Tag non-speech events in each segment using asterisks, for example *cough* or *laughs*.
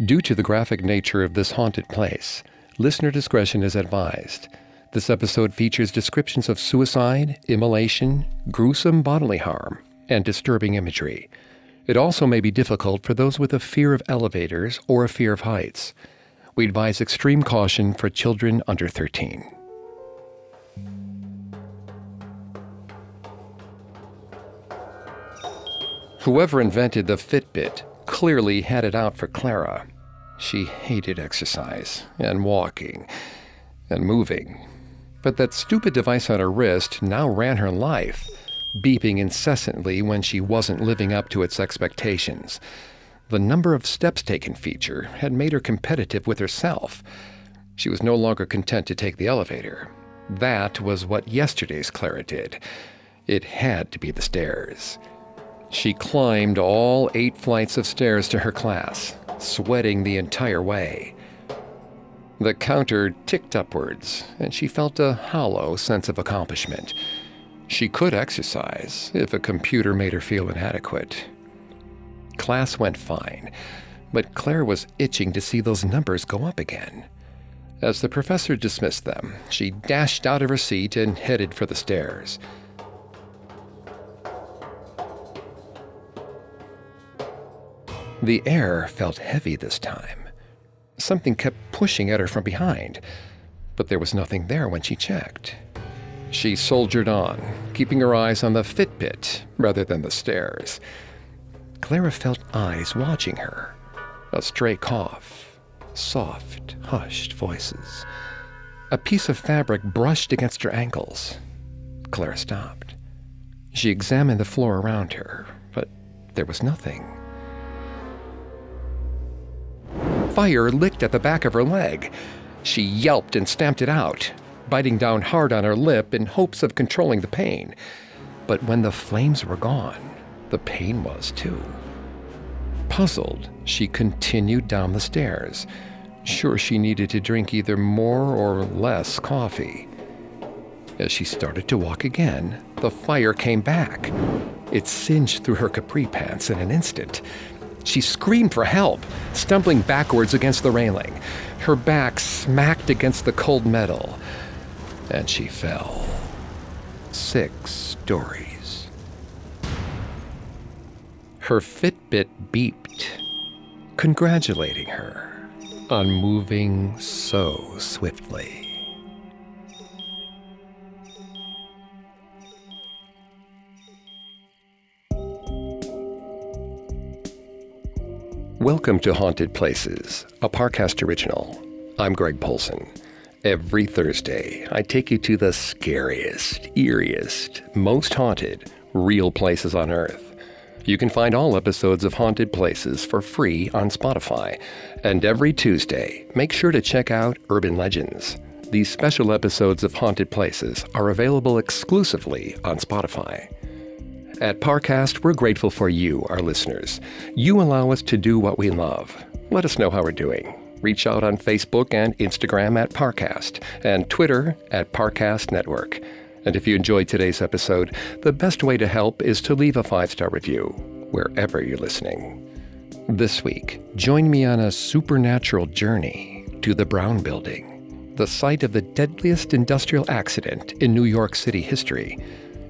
Due to the graphic nature of this haunted place, listener discretion is advised. This episode features descriptions of suicide, immolation, gruesome bodily harm, and disturbing imagery. It also may be difficult for those with a fear of elevators or a fear of heights. We advise extreme caution for children under 13. Whoever invented the Fitbit clearly had it out for Clara. She hated exercise and walking and moving. But that stupid device on her wrist now ran her life, beeping incessantly when she wasn't living up to its expectations. The number of steps taken feature had made her competitive with herself. She was no longer content to take the elevator. That was what yesterday's Clara did. It had to be the stairs. She climbed all eight flights of stairs to her class, sweating the entire way. The counter ticked upwards, and she felt a hollow sense of accomplishment. She could exercise if a computer made her feel inadequate. Class went fine, but Claire was itching to see those numbers go up again. As the professor dismissed them, she dashed out of her seat and headed for the stairs. The air felt heavy this time. Something kept pushing at her from behind, but there was nothing there when she checked. She soldiered on, keeping her eyes on the Fitbit rather than the stairs. Clara felt eyes watching her. A stray cough, soft, hushed voices. A piece of fabric brushed against her ankles. Clara stopped. She examined the floor around her, but there was nothing. Fire licked at the back of her leg. She yelped and stamped it out, biting down hard on her lip in hopes of controlling the pain. But when the flames were gone, the pain was too. Puzzled, she continued down the stairs, sure she needed to drink either more or less coffee. As she started to walk again, the fire came back. It singed through her capri pants in an instant. She screamed for help, stumbling backwards against the railing. Her back smacked against the cold metal, and she fell. Six stories. Her Fitbit beeped, congratulating her on moving so swiftly. Welcome to Haunted Places, a Parcast original. I'm Greg Polcyn. Every Thursday, I take you to the scariest, eeriest, most haunted, real places on Earth. You can find all episodes of Haunted Places for free on Spotify. And every Tuesday, make sure to check out Urban Legends. These special episodes of Haunted Places are available exclusively on Spotify. At Parcast, we're grateful for you, our listeners. You allow us to do what we love. Let us know how we're doing. Reach out on Facebook and Instagram at Parcast and Twitter at Parcast Network. And if you enjoyed today's episode, the best way to help is to leave a five star review wherever you're listening. This week, join me on a supernatural journey to the Brown Building, the site of the deadliest industrial accident in New York City history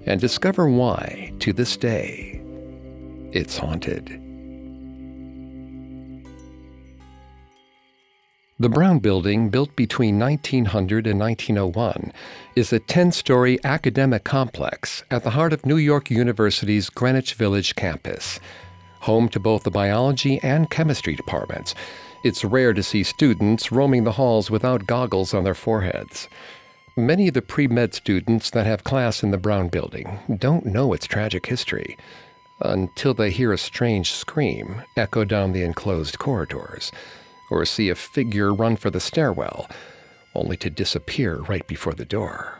and discover why, to this day, it's haunted. The Brown Building, built between 1900 and 1901, is a 10 story academic complex at the heart of New York University's Greenwich Village campus. Home to both the biology and chemistry departments, it's rare to see students roaming the halls without goggles on their foreheads. Many of the pre med students that have class in the Brown Building don't know its tragic history until they hear a strange scream echo down the enclosed corridors, or see a figure run for the stairwell, only to disappear right before the door.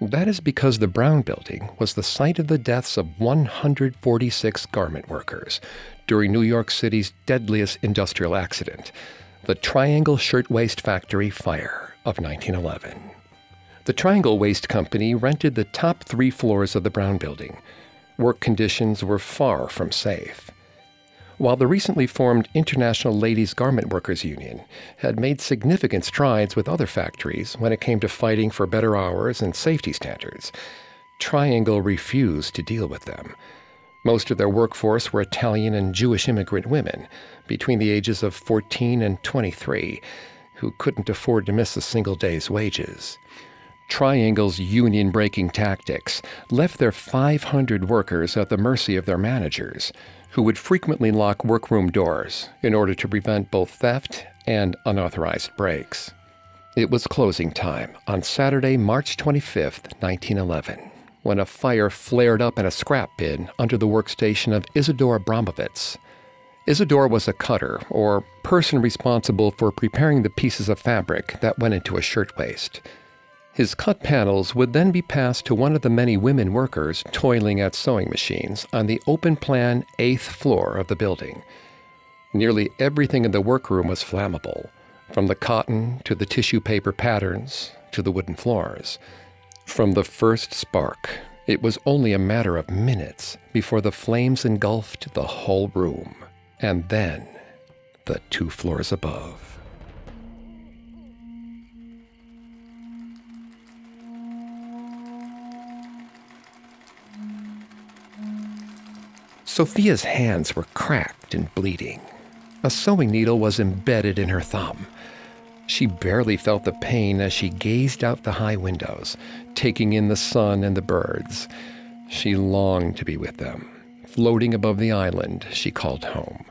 That is because the Brown Building was the site of the deaths of 146 garment workers during New York City's deadliest industrial accident, the Triangle Shirtwaist Factory fire of 1911. The Triangle Waist Company rented the top three floors of the Brown Building. Work conditions were far from safe. while the recently formed International Ladies Garment Workers Union had made significant strides with other factories when it came to fighting for better hours and safety standards, Triangle refused to deal with them. Most of their workforce were Italian and Jewish immigrant women between the ages of 14 and 23 who couldn't afford to miss a single day's wages. Triangle's union breaking tactics left their 500 workers at the mercy of their managers, who would frequently lock workroom doors in order to prevent both theft and unauthorized breaks. It was closing time on Saturday, March 25, 1911, when a fire flared up in a scrap bin under the workstation of Isidore Abramovitz. Isidore was a cutter, or person responsible for preparing the pieces of fabric that went into a shirtwaist. His cut panels would then be passed to one of the many women workers toiling at sewing machines on the open plan eighth floor of the building. Nearly everything in the workroom was flammable, from the cotton to the tissue paper patterns to the wooden floors. From the first spark, it was only a matter of minutes before the flames engulfed the whole room, and then the two floors above. Sophia's hands were cracked and bleeding. A sewing needle was embedded in her thumb. She barely felt the pain as she gazed out the high windows, taking in the sun and the birds. She longed to be with them, floating above the island she called home.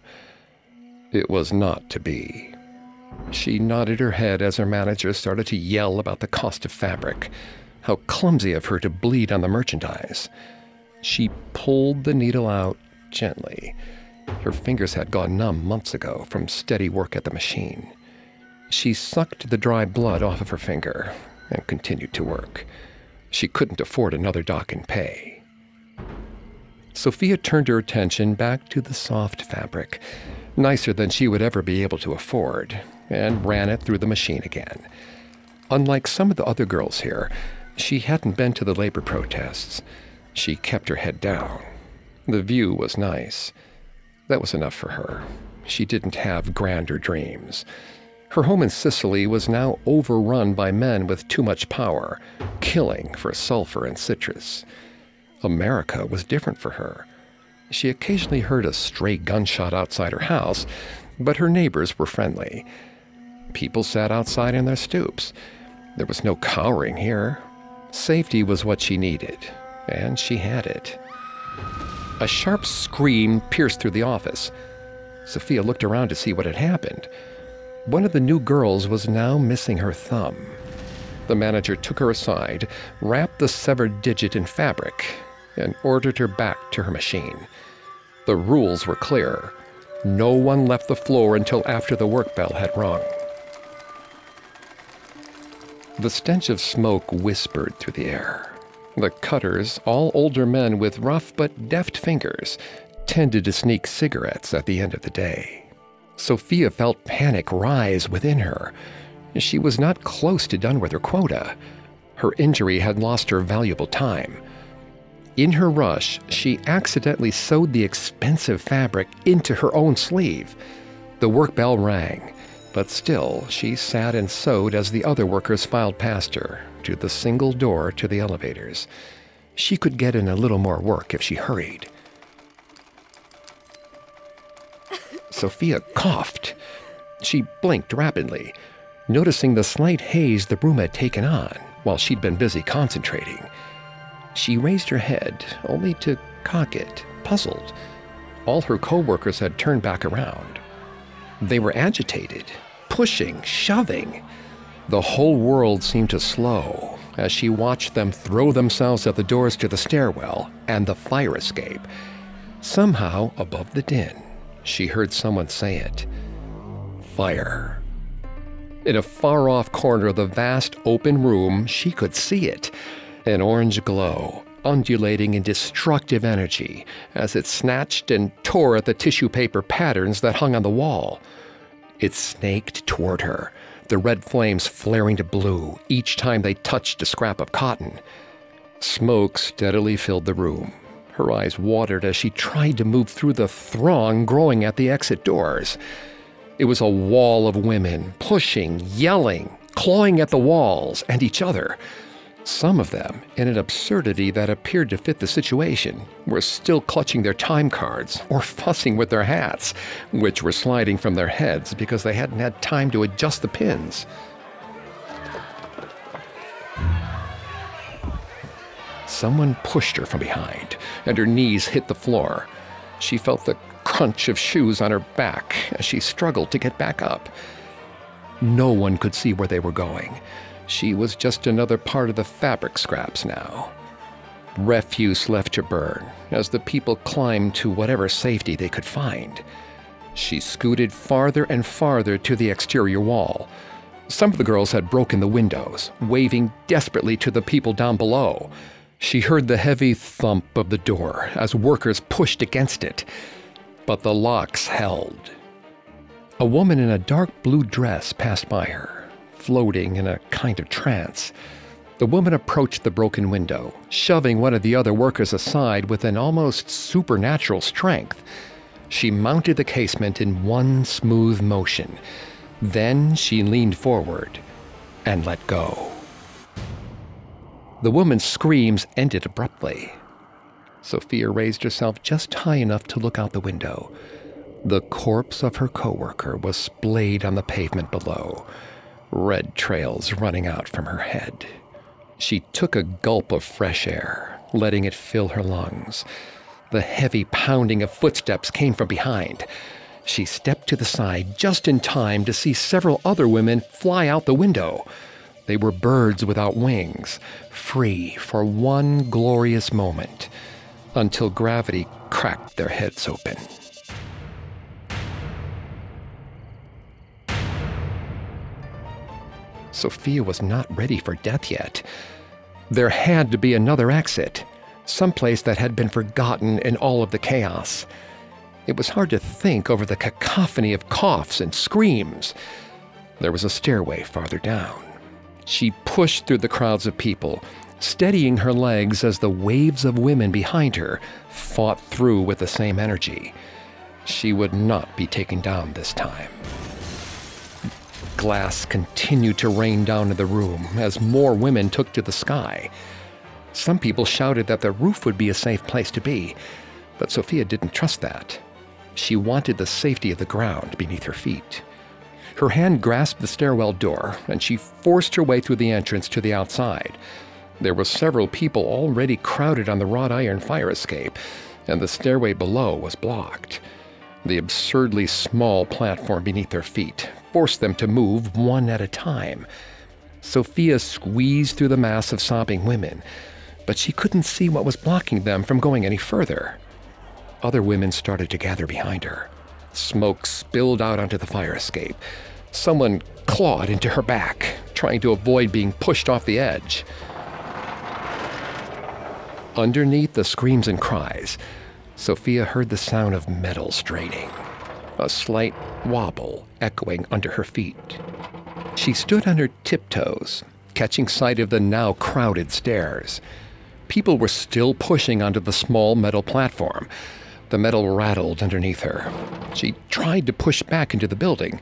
It was not to be. She nodded her head as her manager started to yell about the cost of fabric. How clumsy of her to bleed on the merchandise. She pulled the needle out gently. Her fingers had gone numb months ago from steady work at the machine. She sucked the dry blood off of her finger and continued to work. She couldn't afford another dock in pay. Sophia turned her attention back to the soft fabric, nicer than she would ever be able to afford, and ran it through the machine again. Unlike some of the other girls here, she hadn't been to the labor protests. She kept her head down. The view was nice. That was enough for her. She didn't have grander dreams. Her home in Sicily was now overrun by men with too much power, killing for sulfur and citrus. America was different for her. She occasionally heard a stray gunshot outside her house, but her neighbors were friendly. People sat outside in their stoops. There was no cowering here. Safety was what she needed, and she had it. A sharp scream pierced through the office. Sophia looked around to see what had happened. One of the new girls was now missing her thumb. The manager took her aside, wrapped the severed digit in fabric, and ordered her back to her machine. The rules were clear. No one left the floor until after the work bell had rung. The stench of smoke whispered through the air. The cutters, all older men with rough but deft fingers, tended to sneak cigarettes at the end of the day. Sophia felt panic rise within her. She was not close to done with her quota. Her injury had lost her valuable time. In her rush, she accidentally sewed the expensive fabric into her own sleeve. The work bell rang, but still she sat and sewed as the other workers filed past her, to the single door to the elevators. She could get in a little more work if she hurried. *laughs* Sophia coughed. She blinked rapidly, noticing the slight haze the room had taken on while she'd been busy concentrating. She raised her head, only to cock it, puzzled. All her co-workers had turned back around. They were agitated, pushing, shoving. The whole world seemed to slow as she watched them throw themselves at the doors to the stairwell and the fire escape. Somehow, above the din, she heard someone say it Fire. In a far off corner of the vast open room, she could see it an orange glow, undulating in destructive energy as it snatched and tore at the tissue paper patterns that hung on the wall. It snaked toward her the red flames flaring to blue each time they touched a scrap of cotton. Smoke steadily filled the room, Her eyes watered as she tried to move through the throng growing at the exit doors. It was a wall of women, pushing, yelling, clawing at the walls and each other. Some of them, in an absurdity that appeared to fit the situation, were still clutching their time cards or *laughs* fussing with their hats, which were sliding from their heads because they hadn't had time to adjust the pins. Someone pushed her from behind, and her knees hit the floor. She felt the crunch of shoes on her back as she struggled to get back up. No one could see where they were going. She was just another part of the fabric scraps now. Refuse left to burn as the people climbed to whatever safety they could find. She scooted farther and farther to the exterior wall. Some of the girls had broken the windows, waving desperately to the people down below. She heard the heavy thump of the door as workers pushed against it, but the locks held. A woman in a dark blue dress passed by her, floating in a kind of trance. The woman approached the broken window, shoving one of the other workers aside with an almost supernatural strength. She mounted the casement in one smooth motion. Then she leaned forward and let go. The woman's screams ended abruptly. Sophia raised herself just high enough to look out the window. The corpse of her coworker was splayed on the pavement below, red trails running out from her head. She took a gulp of fresh air, letting it fill her lungs. The heavy pounding of footsteps came from behind. She stepped to the side just in time to see several other women fly out the window. They were birds without wings, free for one glorious moment, until gravity cracked their heads open. Sophia was not ready for death yet. There had to be another exit, someplace that had been forgotten in all of the chaos. It was hard to think over the cacophony of coughs and screams. There was a stairway farther down. She pushed through the crowds of people, steadying her legs as the waves of women behind her fought through with the same energy. She would not be taken down this time. Glass continued to rain down in the room as more women took to the sky. Some people shouted that the roof would be a safe place to be, but Sophia didn't trust that. She wanted the safety of the ground beneath her feet. Her hand grasped the stairwell door, and she forced her way through the entrance to the outside. There were several people already crowded on the wrought iron fire escape, and the stairway below was blocked. The absurdly small platform beneath their feet forced them to move one at a time. Sophia squeezed through the mass of sobbing women, but she couldn't see what was blocking them from going any further. Other women started to gather behind her. Smoke spilled out onto the fire escape. Someone clawed into her back, trying to avoid being pushed off the edge. Underneath the screams and cries, Sophia heard the sound of metal straining, a slight wobble echoing under her feet. She stood on her tiptoes, catching sight of the now crowded stairs. People were still pushing onto the small metal platform, the metal rattled underneath her. She tried to push back into the building,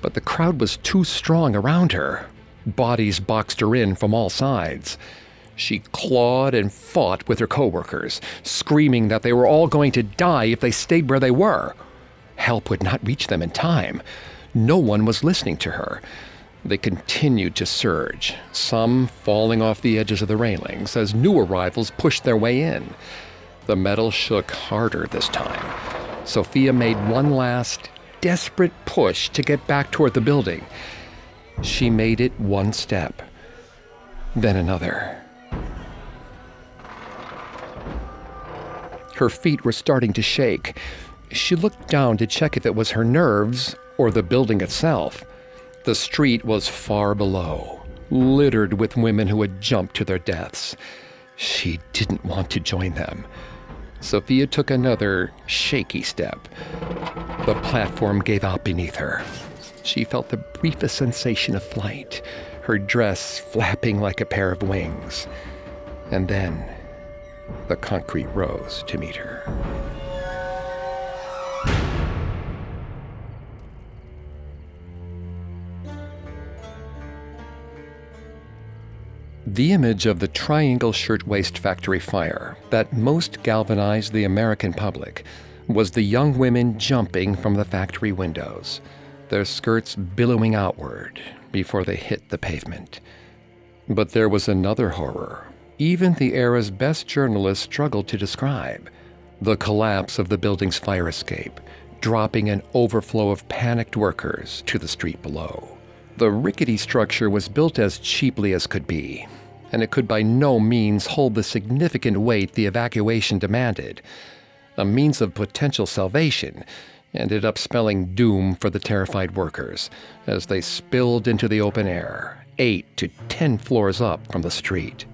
but the crowd was too strong around her. Bodies boxed her in from all sides. She clawed and fought with her coworkers, screaming that they were all going to die if they stayed where they were. Help would not reach them in time. No one was listening to her. They continued to surge, some falling off the edges of the railings as new arrivals pushed their way in. The metal shook harder this time. Sophia made one last, desperate push to get back toward the building. She made it one step, then another. Her feet were starting to shake. She looked down to check if it was her nerves or the building itself. The street was far below, littered with women who had jumped to their deaths. She didn't want to join them. Sophia took another shaky step. The platform gave out beneath her. She felt the briefest sensation of flight, her dress flapping like a pair of wings. And then the concrete rose to meet her. The image of the Triangle Shirtwaist Factory fire that most galvanized the American public was the young women jumping from the factory windows, their skirts billowing outward before they hit the pavement. But there was another horror, even the era's best journalists struggled to describe the collapse of the building's fire escape, dropping an overflow of panicked workers to the street below. The rickety structure was built as cheaply as could be, and it could by no means hold the significant weight the evacuation demanded. A means of potential salvation ended up spelling doom for the terrified workers as they spilled into the open air, eight to ten floors up from the street.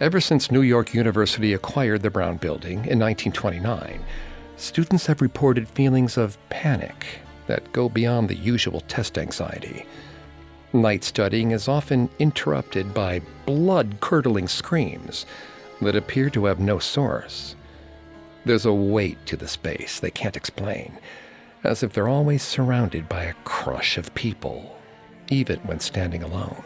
Ever since New York University acquired the Brown Building in 1929, students have reported feelings of panic that go beyond the usual test anxiety. Night studying is often interrupted by blood curdling screams that appear to have no source. There's a weight to the space they can't explain, as if they're always surrounded by a crush of people, even when standing alone.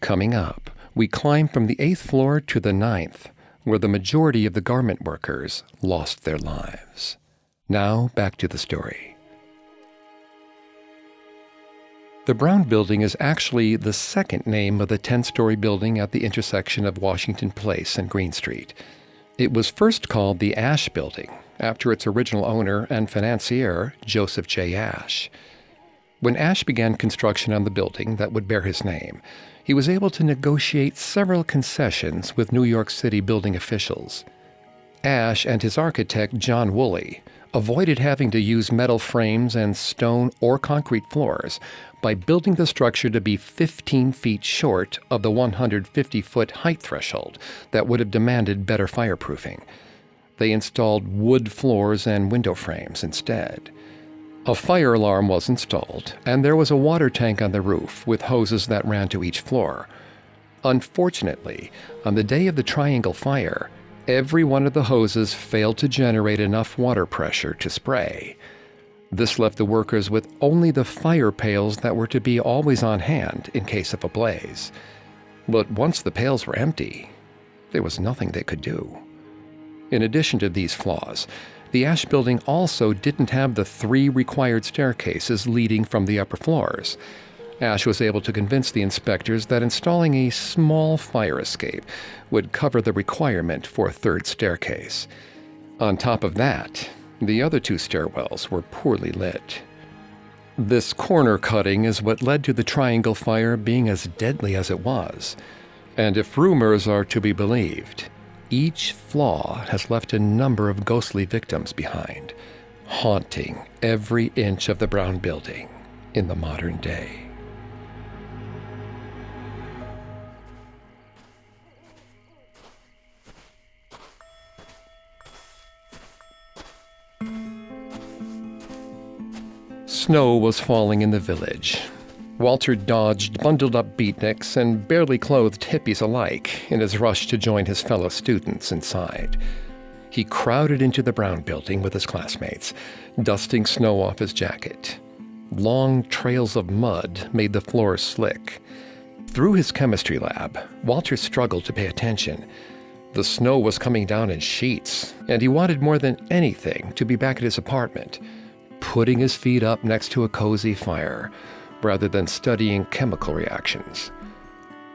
Coming up, we climb from the eighth floor to the ninth, where the majority of the garment workers lost their lives. Now, back to the story. The Brown Building is actually the second name of the 10 story building at the intersection of Washington Place and Greene Street. It was first called the Asch Building, after its original owner and financier, Joseph J. Asch. When Asch began construction on the building that would bear his name, he was able to negotiate several concessions with New York City building officials. Asch and his architect, John Woolley, avoided having to use metal frames and stone or concrete floors by building the structure to be 15 feet short of the 150 foot height threshold that would have demanded better fireproofing. They installed wood floors and window frames instead. A fire alarm was installed, and there was a water tank on the roof with hoses that ran to each floor. Unfortunately, on the day of the Triangle fire, every one of the hoses failed to generate enough water pressure to spray. This left the workers with only the fire pails that were to be always on hand in case of a blaze. But once the pails were empty, there was nothing they could do. In addition to these flaws, the Asch building also didn't have the three required staircases leading from the upper floors. Asch was able to convince the inspectors that installing a small fire escape would cover the requirement for a third staircase. On top of that, the other two stairwells were poorly lit. This corner cutting is what led to the Triangle fire being as deadly as it was. And if rumors are to be believed, each flaw has left a number of ghostly victims behind, haunting every inch of the Brown building in the modern day. Snow was falling in the village, Walter dodged bundled up beatniks and barely clothed hippies alike in his rush to join his fellow students inside. He crowded into the Brown building with his classmates, dusting snow off his jacket. Long trails of mud made the floor slick. Through his chemistry lab, Walter struggled to pay attention. The snow was coming down in sheets, and he wanted more than anything to be back at his apartment, putting his feet up next to a cozy fire rather than studying chemical reactions.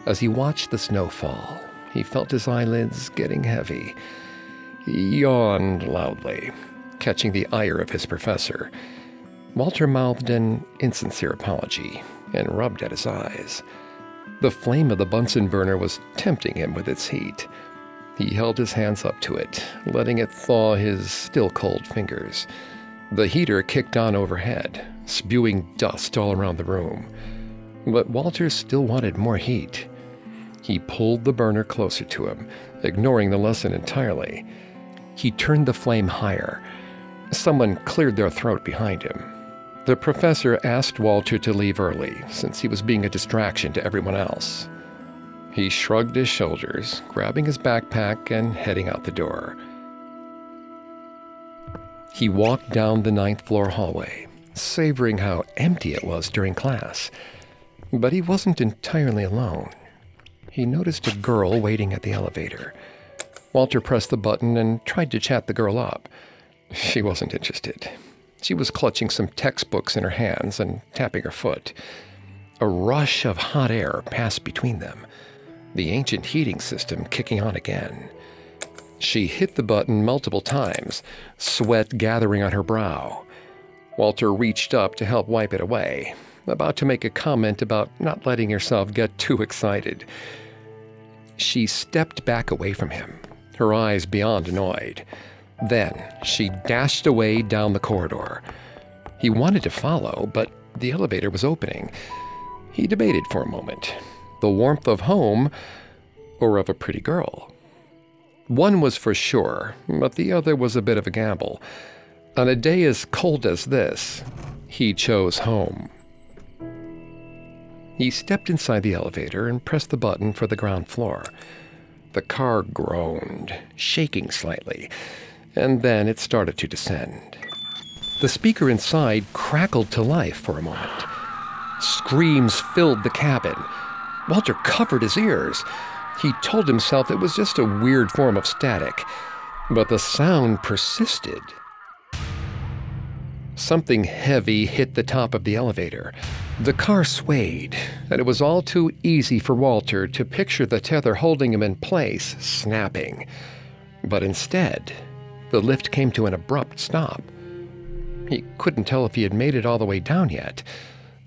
As he watched the snow fall, he felt his eyelids getting heavy. He yawned loudly, catching the ire of his professor. Walter mouthed an insincere apology and rubbed at his eyes. The flame of the Bunsen burner was tempting him with its heat. He held his hands up to it, letting it thaw his still cold fingers. The heater kicked on overhead, spewing dust all around the room. But Walter still wanted more heat. He pulled the burner closer to him, ignoring the lesson entirely. He turned the flame higher. Someone cleared their throat behind him. The professor asked Walter to leave early since he was being a distraction to everyone else. He shrugged his shoulders, grabbing his backpack and heading out the door. He walked down the ninth floor hallway, savoring how empty it was during class. But he wasn't entirely alone. He noticed a girl waiting at the elevator. Walter pressed the button and tried to chat the girl up. She wasn't interested. She was clutching some textbooks in her hands and tapping her foot. A rush of hot air passed between them, the ancient heating system kicking on again. She hit the button multiple times, sweat gathering on her brow. Walter reached up to help wipe it away, about to make a comment about not letting herself get too excited. She stepped back away from him, her eyes beyond annoyed. Then she dashed away down the corridor. He wanted to follow, but the elevator was opening. He debated for a moment the warmth of home or of a pretty girl. One was for sure, but the other was a bit of a gamble. On a day as cold as this, he chose home. He stepped inside the elevator and pressed the button for the ground floor. The car groaned, shaking slightly, and then it started to descend. The speaker inside crackled to life for a moment. Screams filled the cabin. Walter covered his ears. He told himself it was just a weird form of static, but the sound persisted. Something heavy hit the top of the elevator. The car swayed, and it was all too easy for Walter to picture the tether holding him in place snapping. But instead, the lift came to an abrupt stop. He couldn't tell if he had made it all the way down yet.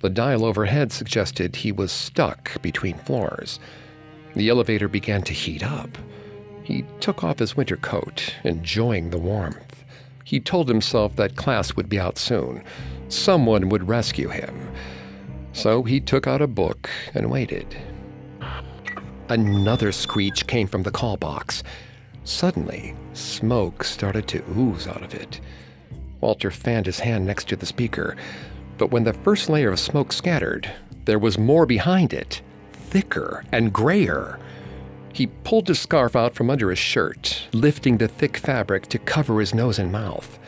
The dial overhead suggested he was stuck between floors. The elevator began to heat up. He took off his winter coat, enjoying the warmth. He told himself that class would be out soon. Someone would rescue him. So he took out a book and waited. Another screech came from the call box. Suddenly, smoke started to ooze out of it. Walter fanned his hand next to the speaker, but when the first layer of smoke scattered, there was more behind it thicker and grayer. He pulled his scarf out from under his shirt, lifting the thick fabric to cover his nose and mouth.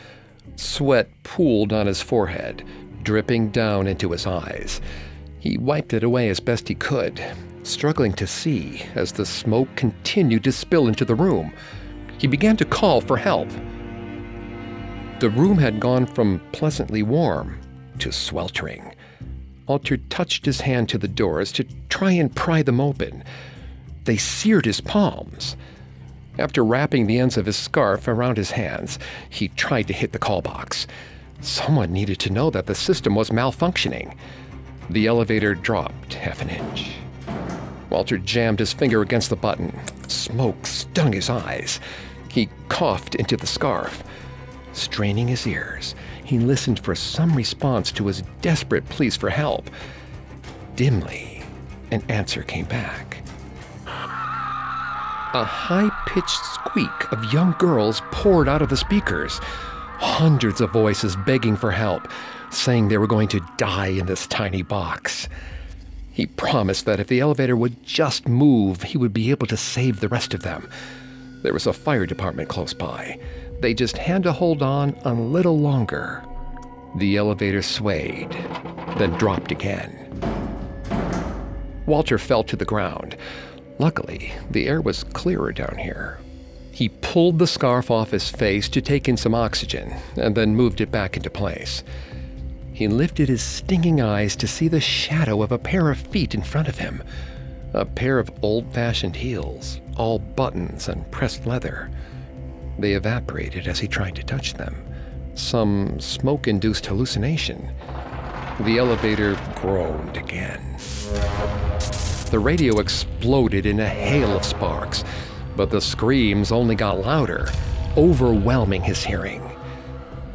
Sweat pooled on his forehead, dripping down into his eyes. He wiped it away as best he could, struggling to see as the smoke continued to spill into the room. He began to call for help. The room had gone from pleasantly warm to sweltering. Walter touched his hand to the doors to try and pry them open. They seared his palms. After wrapping the ends of his scarf around his hands, he tried to hit the call box. Someone needed to know that the system was malfunctioning. The elevator dropped half an inch. Walter jammed his finger against the button. Smoke stung his eyes. He coughed into the scarf. Straining his ears, he listened for some response to his desperate pleas for help. Dimly, an answer came back. A high pitched squeak of young girls poured out of the speakers. Hundreds of voices begging for help, saying they were going to die in this tiny box. He promised that if the elevator would just move, he would be able to save the rest of them. There was a fire department close by. They just had to hold on a little longer. The elevator swayed, then dropped again. Walter fell to the ground. Luckily, the air was clearer down here. He pulled the scarf off his face to take in some oxygen and then moved it back into place. He lifted his stinging eyes to see the shadow of a pair of feet in front of him. A pair of old fashioned heels, all buttons and pressed leather. They evaporated as he tried to touch them. Some smoke induced hallucination. The elevator groaned again. The radio exploded in a hail of sparks, but the screams only got louder, overwhelming his hearing.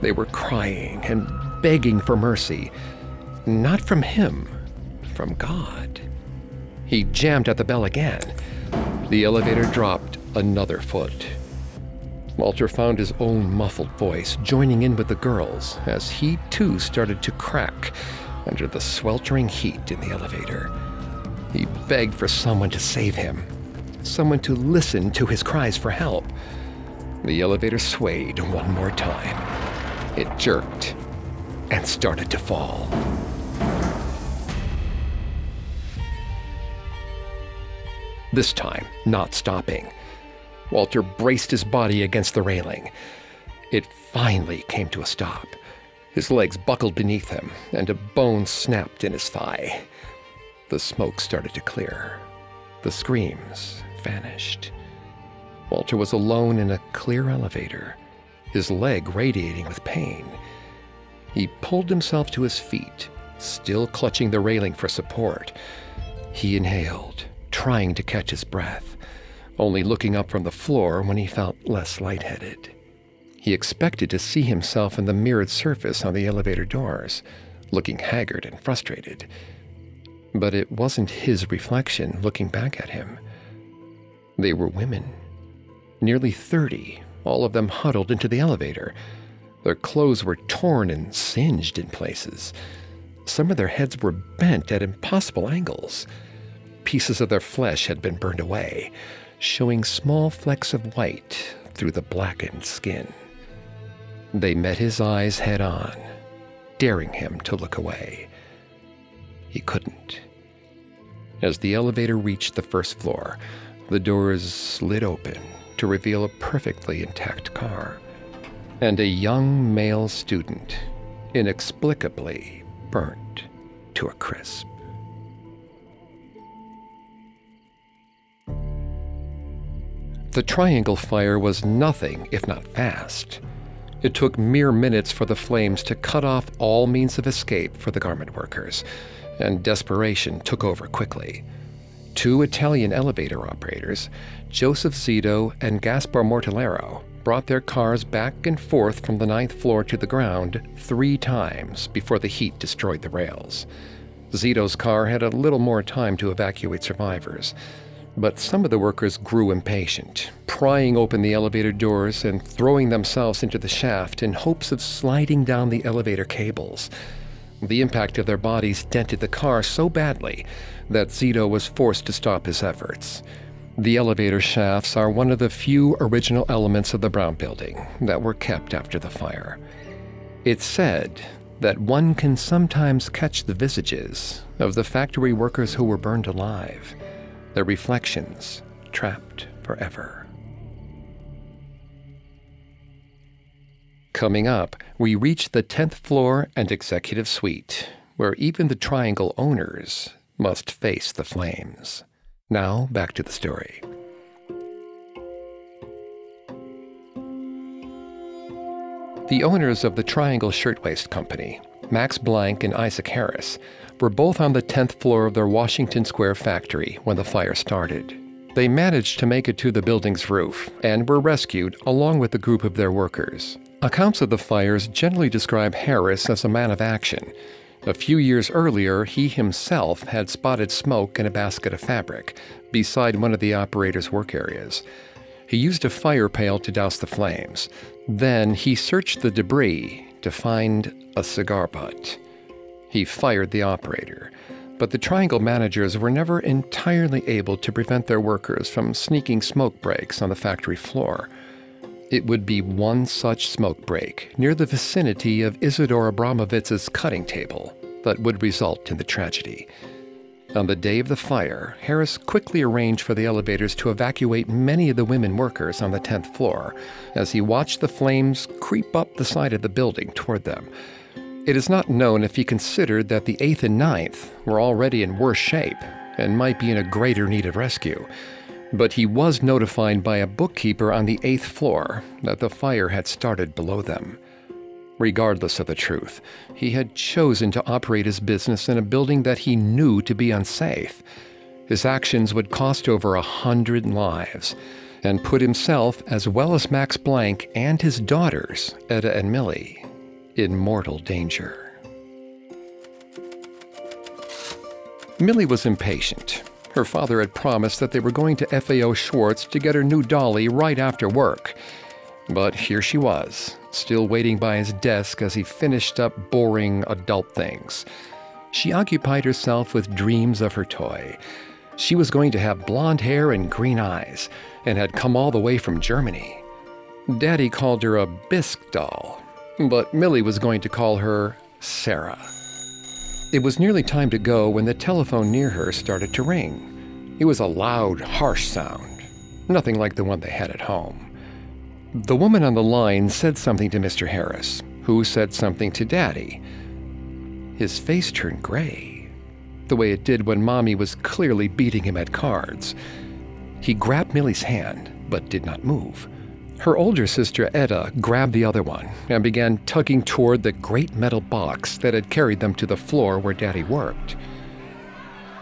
They were crying and begging for mercy, not from him, from God. He jammed at the bell again. The elevator dropped another foot. Walter found his own muffled voice joining in with the girls as he too started to crack under the sweltering heat in the elevator. He begged for someone to save him, someone to listen to his cries for help. The elevator swayed one more time. It jerked and started to fall. This time, not stopping. Walter braced his body against the railing. It finally came to a stop. His legs buckled beneath him, and a bone snapped in his thigh. The smoke started to clear. The screams vanished. Walter was alone in a clear elevator, his leg radiating with pain. He pulled himself to his feet, still clutching the railing for support. He inhaled, trying to catch his breath only looking up from the floor when he felt less lightheaded. He expected to see himself in the mirrored surface on the elevator doors, looking haggard and frustrated. But it wasn't his reflection looking back at him. They were women. Nearly 30, all of them huddled into the elevator. Their clothes were torn and singed in places. Some of their heads were bent at impossible angles. Pieces of their flesh had been burned away showing small flecks of white through the blackened skin. They met his eyes head on, daring him to look away. He couldn't. As the elevator reached the first floor, the doors slid open to reveal a perfectly intact car and a young male student inexplicably burnt to a crisp. The triangle fire was nothing if not fast. It took mere minutes for the flames to cut off all means of escape for the garment workers, and desperation took over quickly. Two Italian elevator operators, Joseph Zito and Gaspar Mortellero, brought their cars back and forth from the ninth floor to the ground three times before the heat destroyed the rails. Zito's car had a little more time to evacuate survivors, but some of the workers grew impatient, prying open the elevator doors and throwing themselves into the shaft in hopes of sliding down the elevator cables. The impact of their bodies dented the car so badly that Zito was forced to stop his efforts. The elevator shafts are one of the few original elements of the Brown Building that were kept after the fire. It's said that one can sometimes catch the visages of the factory workers who were burned alive their reflections trapped forever. Coming up, we reach the 10th floor and executive suite, where even the triangle owners must face the flames. Now, back to the story. The owners of the Triangle Shirtwaist Company, Max Blanck and Isaac Harris, were both on the 10th floor of their Washington Square factory when the fire started. They managed to make it to the building's roof and were rescued along with a group of their workers. Accounts of the fires generally describe Harris as a man of action. A few years earlier, he himself had spotted smoke in a basket of fabric beside one of the operator's work areas. He used a fire pail to douse the flames. Then he searched the debris to find a cigar butt. He fired the operator, but the Triangle managers were never entirely able to prevent their workers from sneaking smoke breaks on the factory floor. It would be one such smoke break near the vicinity of Isidore Abramovitz's cutting table that would result in the tragedy. On the day of the fire, Harris quickly arranged for the elevators to evacuate many of the women workers on the 10th floor as he watched the flames creep up the side of the building toward them. It is not known if he considered that the 8th and ninth were already in worse shape and might be in a greater need of rescue, but he was notified by a bookkeeper on the 8th floor that the fire had started below them. Regardless of the truth, he had chosen to operate his business in a building that he knew to be unsafe. His actions would cost over a hundred lives and put himself, as well as Max Blanck and his daughters, Etta and Millie, in mortal danger. Millie was impatient. Her father had promised that they were going to FAO Schwarz to get her new dolly right after work. But here she was, still waiting by his desk as he finished up boring adult things. She occupied herself with dreams of her toy. She was going to have blonde hair and green eyes, and had come all the way from Germany. Daddy called her a bisque doll, but Millie was going to call her Sarah. It was nearly time to go when the telephone near her started to ring. It was a loud, harsh sound, nothing like the one they had at home. The woman on the line said something to Mr. Harris, who said something to Daddy. His face turned gray, the way it did when Mommy was clearly beating him at cards. He grabbed Millie's hand, but did not move. Her older sister Etta grabbed the other one and began tugging toward the great metal box that had carried them to the floor where Daddy worked.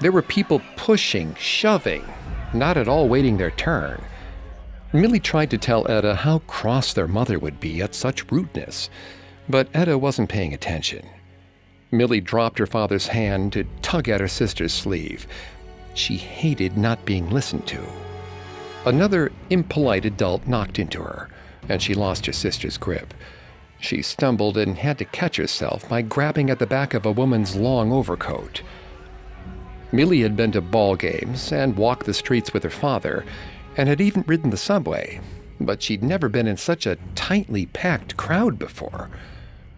There were people pushing, shoving, not at all waiting their turn. Millie tried to tell Etta how cross their mother would be at such rudeness, but Etta wasn't paying attention. Millie dropped her father's hand to tug at her sister's sleeve. She hated not being listened to. Another impolite adult knocked into her, and she lost her sister's grip. She stumbled and had to catch herself by grabbing at the back of a woman's long overcoat. Millie had been to ball games and walked the streets with her father, and had even ridden the subway, but she'd never been in such a tightly packed crowd before.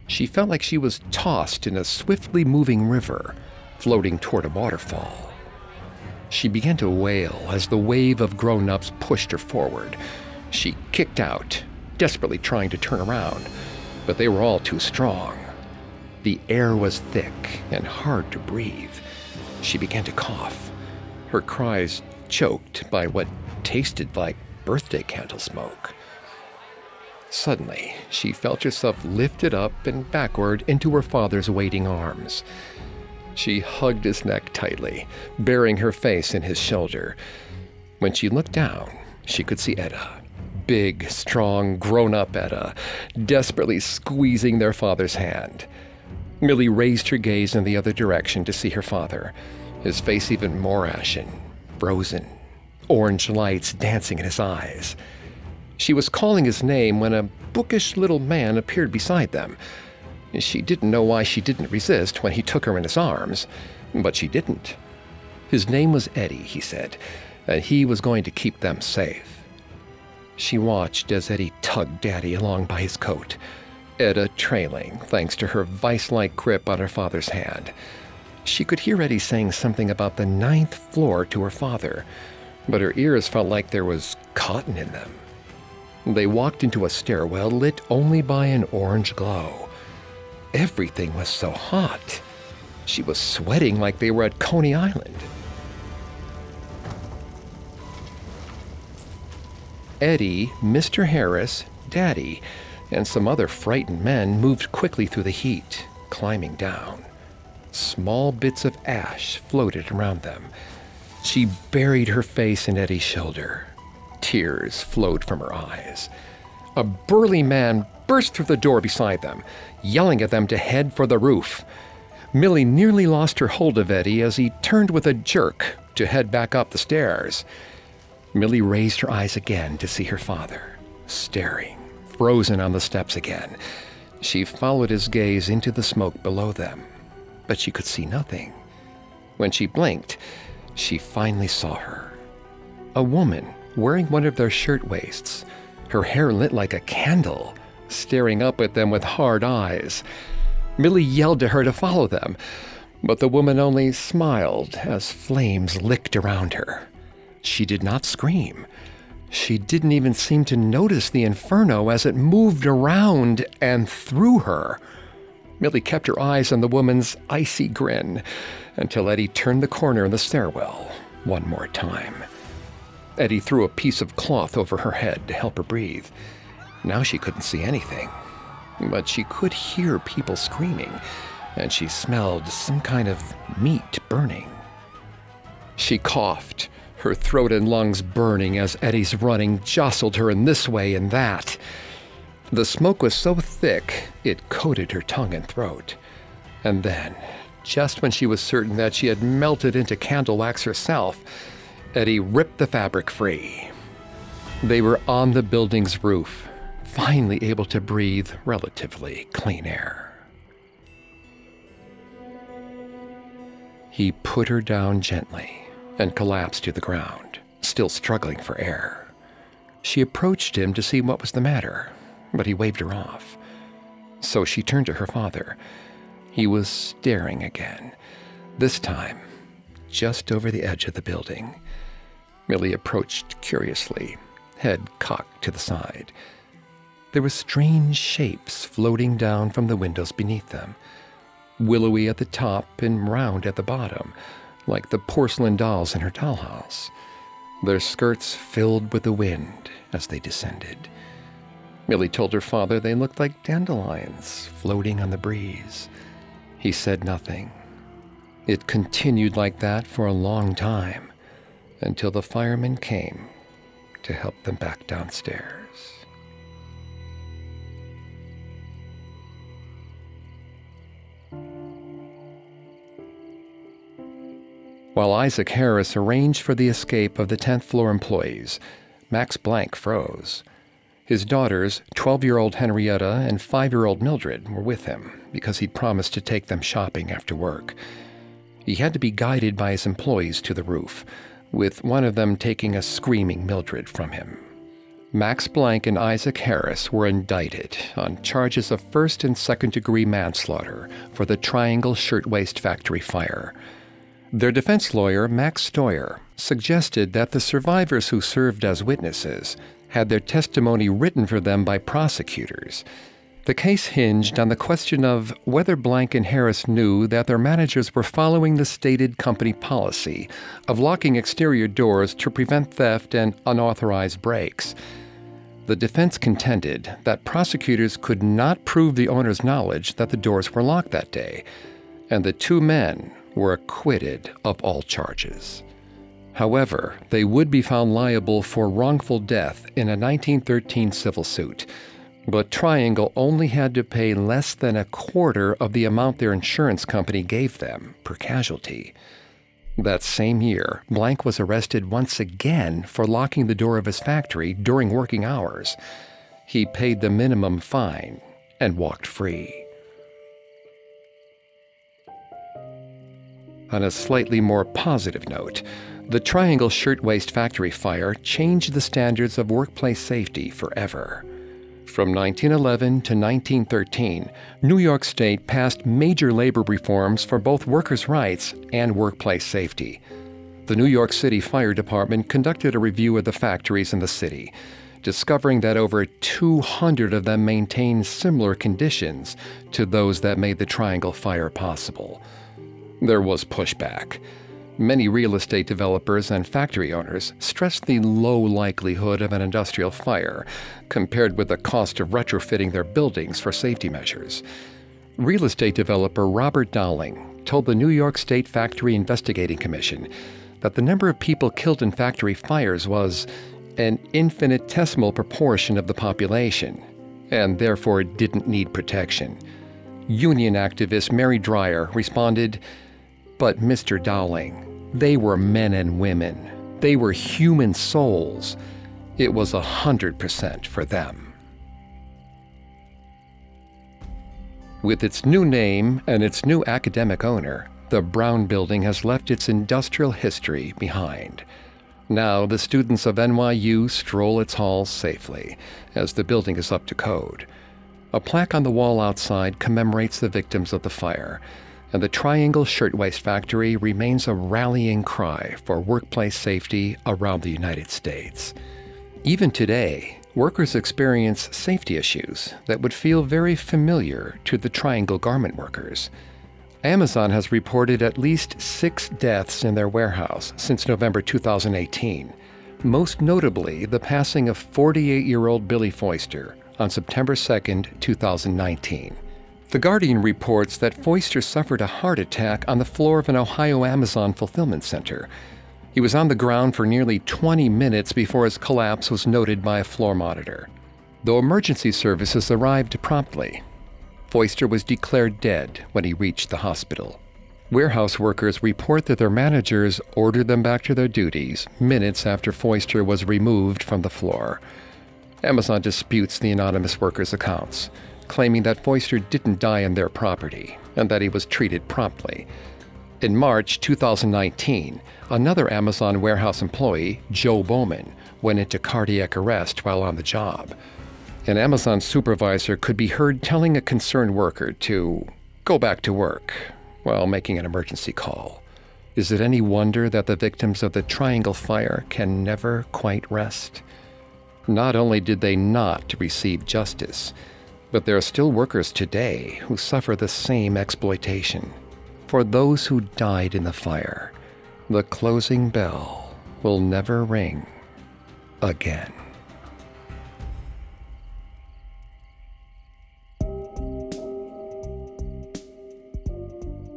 She felt like she was tossed in a swiftly moving river, floating toward a waterfall. She began to wail as the wave of grown ups pushed her forward. She kicked out, desperately trying to turn around, but they were all too strong. The air was thick and hard to breathe. She began to cough, her cries choked by what tasted like birthday candle smoke. Suddenly, she felt herself lifted up and backward into her father's waiting arms. She hugged his neck tightly, burying her face in his shoulder. When she looked down, she could see Etta, big, strong, grown up Etta, desperately squeezing their father's hand. Millie raised her gaze in the other direction to see her father, his face even more ashen, frozen, orange lights dancing in his eyes. She was calling his name when a bookish little man appeared beside them. She didn't know why she didn't resist when he took her in his arms, but she didn't. His name was Eddie, he said, and he was going to keep them safe. She watched as Eddie tugged Daddy along by his coat, Etta trailing, thanks to her vice like grip on her father's hand. She could hear Eddie saying something about the ninth floor to her father, but her ears felt like there was cotton in them. They walked into a stairwell lit only by an orange glow. Everything was so hot. She was sweating like they were at Coney Island. Eddie, Mr. Harris, Daddy, and some other frightened men moved quickly through the heat, climbing down. Small bits of ash floated around them, she buried her face in Eddie's shoulder. Tears flowed from her eyes. A burly man burst through the door beside them, yelling at them to head for the roof. Millie nearly lost her hold of Eddie as he turned with a jerk to head back up the stairs. Millie raised her eyes again to see her father, staring, frozen on the steps again. She followed his gaze into the smoke below them, but she could see nothing. When she blinked, she finally saw her. A woman wearing one of their shirtwaists, her hair lit like a candle, staring up at them with hard eyes. Millie yelled to her to follow them, but the woman only smiled as flames licked around her. She did not scream. She didn't even seem to notice the inferno as it moved around and through her. Millie kept her eyes on the woman's icy grin until Eddie turned the corner in the stairwell one more time. Eddie threw a piece of cloth over her head to help her breathe. Now she couldn't see anything, but she could hear people screaming, and she smelled some kind of meat burning. She coughed, her throat and lungs burning as Eddie's running jostled her in this way and that. The smoke was so thick it coated her tongue and throat. And then, just when she was certain that she had melted into candle wax herself, Eddie ripped the fabric free. They were on the building's roof, finally able to breathe relatively clean air. He put her down gently and collapsed to the ground, still struggling for air. She approached him to see what was the matter, but he waved her off. So she turned to her father. He was staring again, this time just over the edge of the building. Millie approached curiously, head cocked to the side. There were strange shapes floating down from the windows beneath them, willowy at the top and round at the bottom, like the porcelain dolls in her dollhouse. Their skirts filled with the wind as they descended. Millie told her father they looked like dandelions floating on the breeze. He said nothing. It continued like that for a long time until the firemen came to help them back downstairs. While Isaac Harris arranged for the escape of the 10th floor employees, Max Blanck froze. His daughters, 12 year old Henrietta and 5 year old Mildred, were with him because he'd promised to take them shopping after work. He had to be guided by his employees to the roof, with one of them taking a screaming Mildred from him. Max Blanck and Isaac Harris were indicted on charges of first and second degree manslaughter for the Triangle Shirtwaist Factory fire. Their defense lawyer, Max Steuer, suggested that the survivors who served as witnesses had their testimony written for them by prosecutors. The case hinged on the question of whether Blanck and Harris knew that their managers were following the stated company policy of locking exterior doors to prevent theft and unauthorized breaks. The defense contended that prosecutors could not prove the owner's knowledge that the doors were locked that day, and the two men were acquitted of all charges. However, they would be found liable for wrongful death in a 1913 civil suit. But Triangle only had to pay less than a quarter of the amount their insurance company gave them per casualty. That same year, Blanck was arrested once again for locking the door of his factory during working hours. He paid the minimum fine and walked free. On a slightly more positive note, the Triangle Shirtwaist Factory fire changed the standards of workplace safety forever. From 1911 to 1913, New York State passed major labor reforms for both workers' rights and workplace safety. The New York City Fire Department conducted a review of the factories in the city, discovering that over 200 of them maintained similar conditions to those that made the Triangle fire possible. There was pushback. Many real estate developers and factory owners stressed the low likelihood of an industrial fire compared with the cost of retrofitting their buildings for safety measures. Real estate developer Robert Dowling told the New York State Factory Investigating Commission that the number of people killed in factory fires was an infinitesimal proportion of the population, and therefore didn't need protection. Union activist Mary Dreier responded, but Mr. Dowling, they were men and women. They were human souls. It was a hundred percent for them. With its new name and its new academic owner, the Brown Building has left its industrial history behind. Now, the students of NYU stroll its halls safely, as the building is up to code. A plaque on the wall outside commemorates the victims of the fire, and the Triangle Shirtwaist Factory remains a rallying cry for workplace safety around the United States. Even today, workers experience safety issues that would feel very familiar to the Triangle garment workers. Amazon has reported at least six deaths in their warehouse since November 2018, most notably the passing of 48 year old Billy Foister on September 2, 2019. The Guardian reports that Foister suffered a heart attack on the floor of an Ohio Amazon fulfillment center. He was on the ground for nearly 20 minutes before his collapse was noted by a floor monitor. Though emergency services arrived promptly, Foister was declared dead when he reached the hospital. Warehouse workers report that their managers ordered them back to their duties minutes after Foister was removed from the floor. Amazon disputes the anonymous worker's accounts, claiming that Foister didn't die on their property and that he was treated promptly. In March 2019, another Amazon warehouse employee, Joe Bowman, went into cardiac arrest while on the job. An Amazon supervisor could be heard telling a concerned worker to go back to work while making an emergency call. Is it any wonder that the victims of the Triangle Fire can never quite rest? Not only did they not receive justice, but there are still workers today who suffer the same exploitation. For those who died in the fire, the closing bell will never ring again.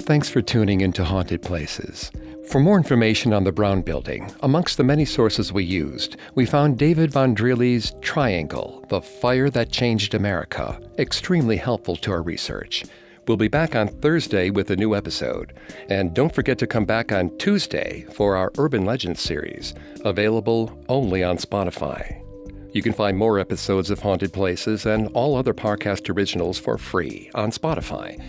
Thanks for tuning into Haunted Places. For more information on the Brown Building, amongst the many sources we used, we found David Von Drehle's Triangle, The Fire That Changed America, extremely helpful to our research. We'll be back on Thursday with a new episode. And don't forget to come back on Tuesday for our Urban Legends series, available only on Spotify. You can find more episodes of Haunted Places and all other podcast originals for free on Spotify.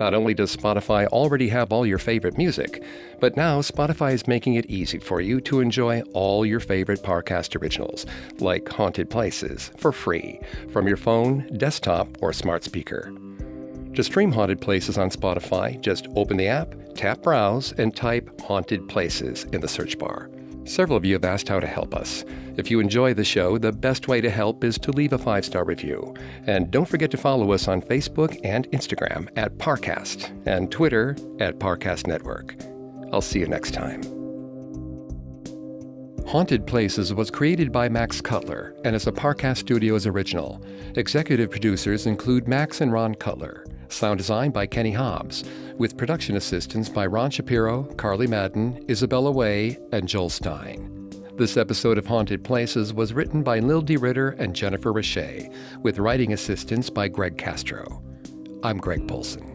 Not only does Spotify already have all your favorite music, but now Spotify is making it easy for you to enjoy all your favorite Parcast originals, like Haunted Places, for free from your phone, desktop, or smart speaker. To stream Haunted Places on Spotify, just open the app, tap Browse, and type Haunted Places in the search bar. Several of you have asked how to help us. If you enjoy the show, the best way to help is to leave a five star review. And don't forget to follow us on Facebook and Instagram at Parcast and Twitter at Parcast Network. I'll see you next time. Haunted Places was created by Max Cutler and is a Parcast Studios original. Executive producers include Max and Ron Cutler. Sound design by Kenny Hobbs, with production assistance by Ron Shapiro, Carly Madden, Isabella Way, and Joel Stein. This episode of Haunted Places was written by Lil D. Ritter and Jennifer Richey, with writing assistance by Greg Castro. I'm Greg Polcyn.